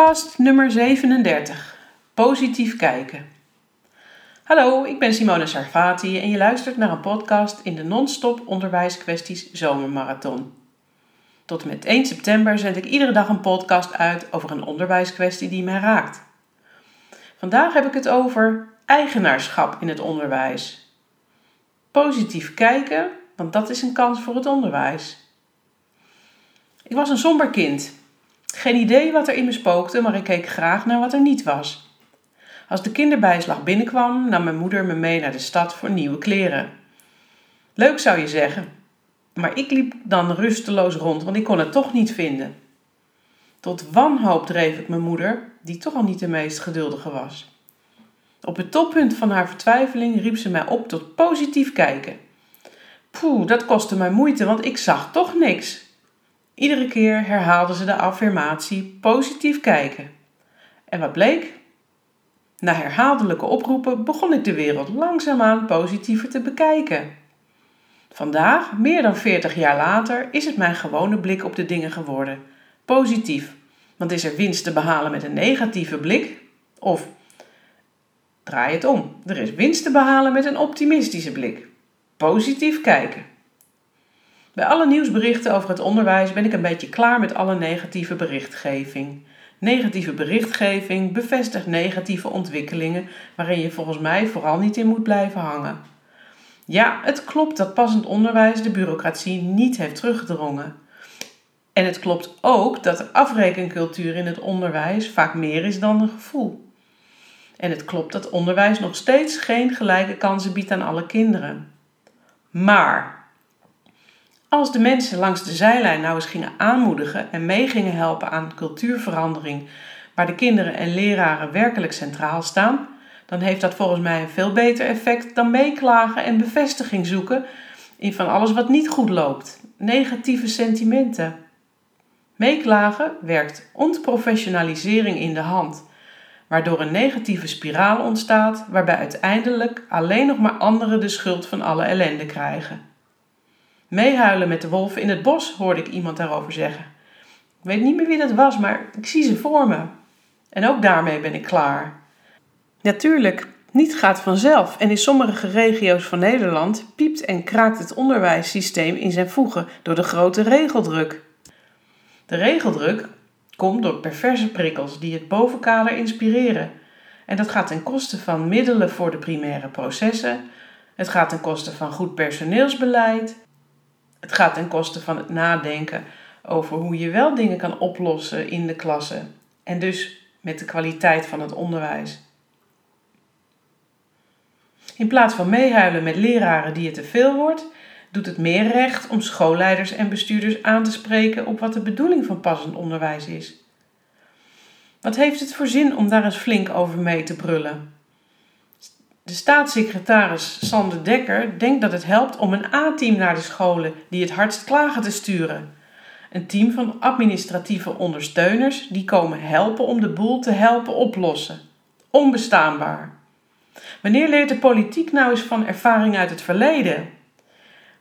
Podcast nummer 37. Positief kijken. Hallo, ik ben Simone Sarfati en je luistert naar een podcast in de non-stop onderwijskwesties zomermarathon. Tot en met 1 september zend ik iedere dag een podcast uit over een onderwijskwestie die mij raakt. Vandaag heb ik het over eigenaarschap in het onderwijs. Positief kijken, want dat is een kans voor het onderwijs. Ik was een somber kind geen idee wat er in me spookte, maar ik keek graag naar wat er niet was. Als de kinderbijslag binnenkwam, nam mijn moeder me mee naar de stad voor nieuwe kleren. Leuk zou je zeggen, maar ik liep dan rusteloos rond, want ik kon het toch niet vinden. Tot wanhoop dreef ik mijn moeder, die toch al niet de meest geduldige was. Op het toppunt van haar vertwijfeling riep ze mij op tot positief kijken. Poeh, dat kostte mij moeite, want ik zag toch niks. Iedere keer herhaalden ze de affirmatie positief kijken. En wat bleek? Na herhaaldelijke oproepen begon ik de wereld langzaamaan positiever te bekijken. Vandaag, meer dan 40 jaar later, is het mijn gewone blik op de dingen geworden. Positief. Want is er winst te behalen met een negatieve blik? Of draai het om. Er is winst te behalen met een optimistische blik. Positief kijken. Bij alle nieuwsberichten over het onderwijs ben ik een beetje klaar met alle negatieve berichtgeving. Negatieve berichtgeving bevestigt negatieve ontwikkelingen waarin je volgens mij vooral niet in moet blijven hangen. Ja, het klopt dat passend onderwijs de bureaucratie niet heeft teruggedrongen. En het klopt ook dat de afrekencultuur in het onderwijs vaak meer is dan een gevoel. En het klopt dat onderwijs nog steeds geen gelijke kansen biedt aan alle kinderen. Maar als de mensen langs de zijlijn nou eens gingen aanmoedigen en mee gingen helpen aan cultuurverandering, waar de kinderen en leraren werkelijk centraal staan, dan heeft dat volgens mij een veel beter effect dan meeklagen en bevestiging zoeken in van alles wat niet goed loopt. Negatieve sentimenten. Meeklagen werkt ontprofessionalisering in de hand, waardoor een negatieve spiraal ontstaat waarbij uiteindelijk alleen nog maar anderen de schuld van alle ellende krijgen. Meehuilen met de wolven in het bos, hoorde ik iemand daarover zeggen. Ik weet niet meer wie dat was, maar ik zie ze voor me. En ook daarmee ben ik klaar. Natuurlijk, niet gaat vanzelf en in sommige regio's van Nederland piept en kraakt het onderwijssysteem in zijn voegen door de grote regeldruk. De regeldruk komt door perverse prikkels die het bovenkader inspireren. En dat gaat ten koste van middelen voor de primaire processen. Het gaat ten koste van goed personeelsbeleid. Het gaat ten koste van het nadenken over hoe je wel dingen kan oplossen in de klasse en dus met de kwaliteit van het onderwijs. In plaats van meehuilen met leraren die het te veel wordt, doet het meer recht om schoolleiders en bestuurders aan te spreken op wat de bedoeling van passend onderwijs is. Wat heeft het voor zin om daar eens flink over mee te brullen? De staatssecretaris Sander Dekker denkt dat het helpt om een A-team naar de scholen die het hardst klagen te sturen. Een team van administratieve ondersteuners die komen helpen om de boel te helpen oplossen. Onbestaanbaar. Wanneer leert de politiek nou eens van ervaring uit het verleden?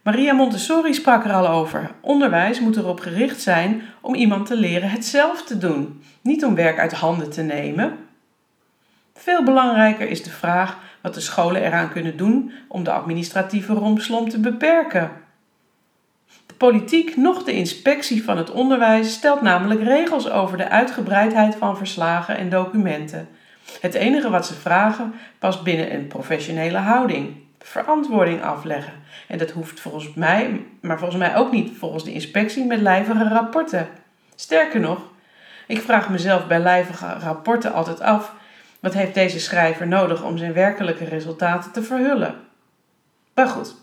Maria Montessori sprak er al over. Onderwijs moet erop gericht zijn om iemand te leren het zelf te doen, niet om werk uit handen te nemen. Veel belangrijker is de vraag wat de scholen eraan kunnen doen om de administratieve rompslomp te beperken. De politiek noch de inspectie van het onderwijs stelt namelijk regels over de uitgebreidheid van verslagen en documenten. Het enige wat ze vragen past binnen een professionele houding. Verantwoording afleggen. En dat hoeft volgens mij, maar volgens mij ook niet volgens de inspectie met lijvige rapporten. Sterker nog, ik vraag mezelf bij lijvige rapporten altijd af wat heeft deze schrijver nodig om zijn werkelijke resultaten te verhullen? Maar goed,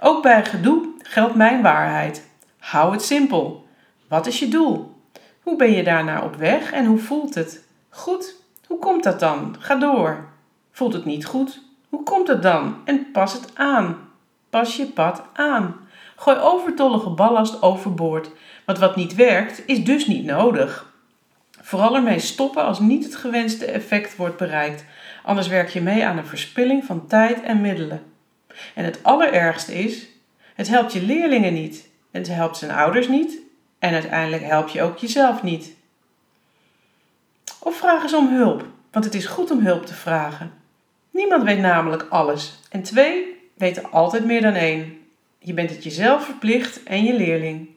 ook bij gedoe geldt mijn waarheid. Hou het simpel. Wat is je doel? Hoe ben je daarnaar op weg en hoe voelt het? Goed, hoe komt dat dan? Ga door. Voelt het niet goed? Hoe komt het dan? En pas het aan. Pas je pad aan. Gooi overtollige ballast overboord. Want wat niet werkt, is dus niet nodig. Vooral ermee stoppen als niet het gewenste effect wordt bereikt, anders werk je mee aan een verspilling van tijd en middelen. En het allerergste is, het helpt je leerlingen niet, het helpt zijn ouders niet en uiteindelijk help je ook jezelf niet. Of vraag eens om hulp, want het is goed om hulp te vragen. Niemand weet namelijk alles en twee weten altijd meer dan één. Je bent het jezelf verplicht en je leerling.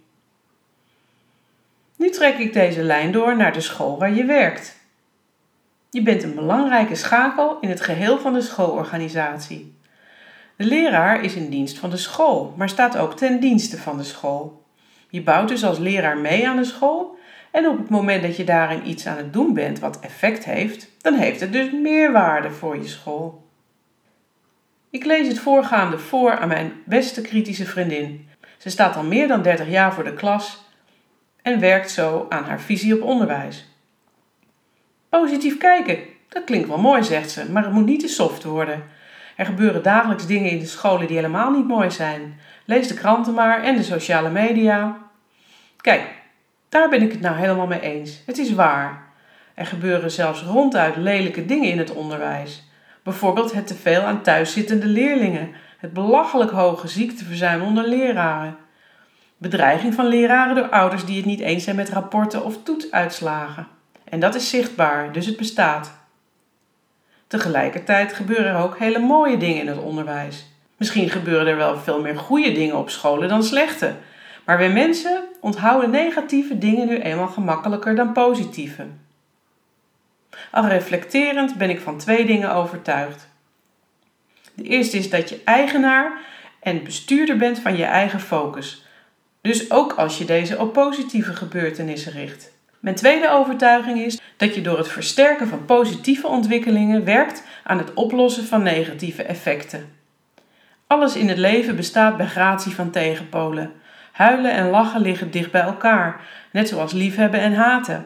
Nu trek ik deze lijn door naar de school waar je werkt. Je bent een belangrijke schakel in het geheel van de schoolorganisatie. De leraar is in dienst van de school, maar staat ook ten dienste van de school. Je bouwt dus als leraar mee aan de school en op het moment dat je daarin iets aan het doen bent wat effect heeft, dan heeft het dus meerwaarde voor je school. Ik lees het voorgaande voor aan mijn beste kritische vriendin. Ze staat al meer dan 30 jaar voor de klas en werkt zo aan haar visie op onderwijs. Positief kijken, dat klinkt wel mooi, zegt ze, maar het moet niet te soft worden. Er gebeuren dagelijks dingen in de scholen die helemaal niet mooi zijn. Lees de kranten maar en de sociale media. Kijk, daar ben ik het nou helemaal mee eens. Het is waar. Er gebeuren zelfs ronduit lelijke dingen in het onderwijs. Bijvoorbeeld het teveel aan thuiszittende leerlingen, het belachelijk hoge ziekteverzuim onder leraren, bedreiging van leraren door ouders die het niet eens zijn met rapporten of toetsuitslagen. En dat is zichtbaar, dus het bestaat. Tegelijkertijd gebeuren er ook hele mooie dingen in het onderwijs. Misschien gebeuren er wel veel meer goede dingen op scholen dan slechte. Maar wij mensen onthouden negatieve dingen nu eenmaal gemakkelijker dan positieve. Al reflecterend ben ik van twee dingen overtuigd. De eerste is dat je eigenaar en bestuurder bent van je eigen focus. Dus ook als je deze op positieve gebeurtenissen richt. Mijn tweede overtuiging is dat je door het versterken van positieve ontwikkelingen werkt aan het oplossen van negatieve effecten. Alles in het leven bestaat bij gratie van tegenpolen. Huilen en lachen liggen dicht bij elkaar, net zoals liefhebben en haten.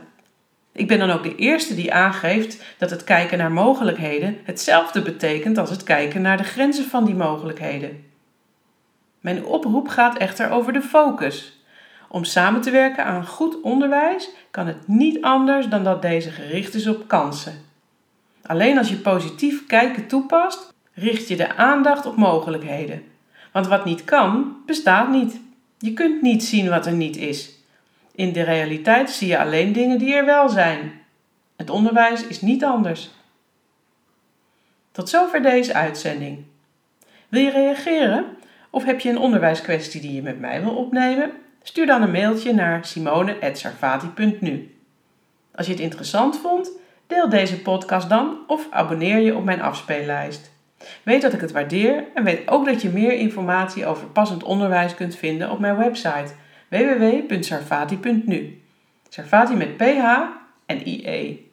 Ik ben dan ook de eerste die aangeeft dat het kijken naar mogelijkheden hetzelfde betekent als het kijken naar de grenzen van die mogelijkheden. Mijn oproep gaat echter over de focus. Om samen te werken aan goed onderwijs kan het niet anders dan dat deze gericht is op kansen. Alleen als je positief kijken toepast, richt je de aandacht op mogelijkheden. Want wat niet kan, bestaat niet. Je kunt niet zien wat er niet is. In de realiteit zie je alleen dingen die er wel zijn. Het onderwijs is niet anders. Tot zover deze uitzending. Wil je reageren? Of heb je een onderwijskwestie die je met mij wil opnemen? Stuur dan een mailtje naar simone.sarfati.nu. Als je het interessant vond, deel deze podcast dan of abonneer je op mijn afspeellijst. Weet dat ik het waardeer en weet ook dat je meer informatie over passend onderwijs kunt vinden op mijn website www.sarfati.nu. Sarfati met PH en IE.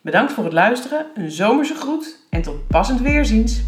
Bedankt voor het luisteren, een zomerse groet en tot passend weerziens.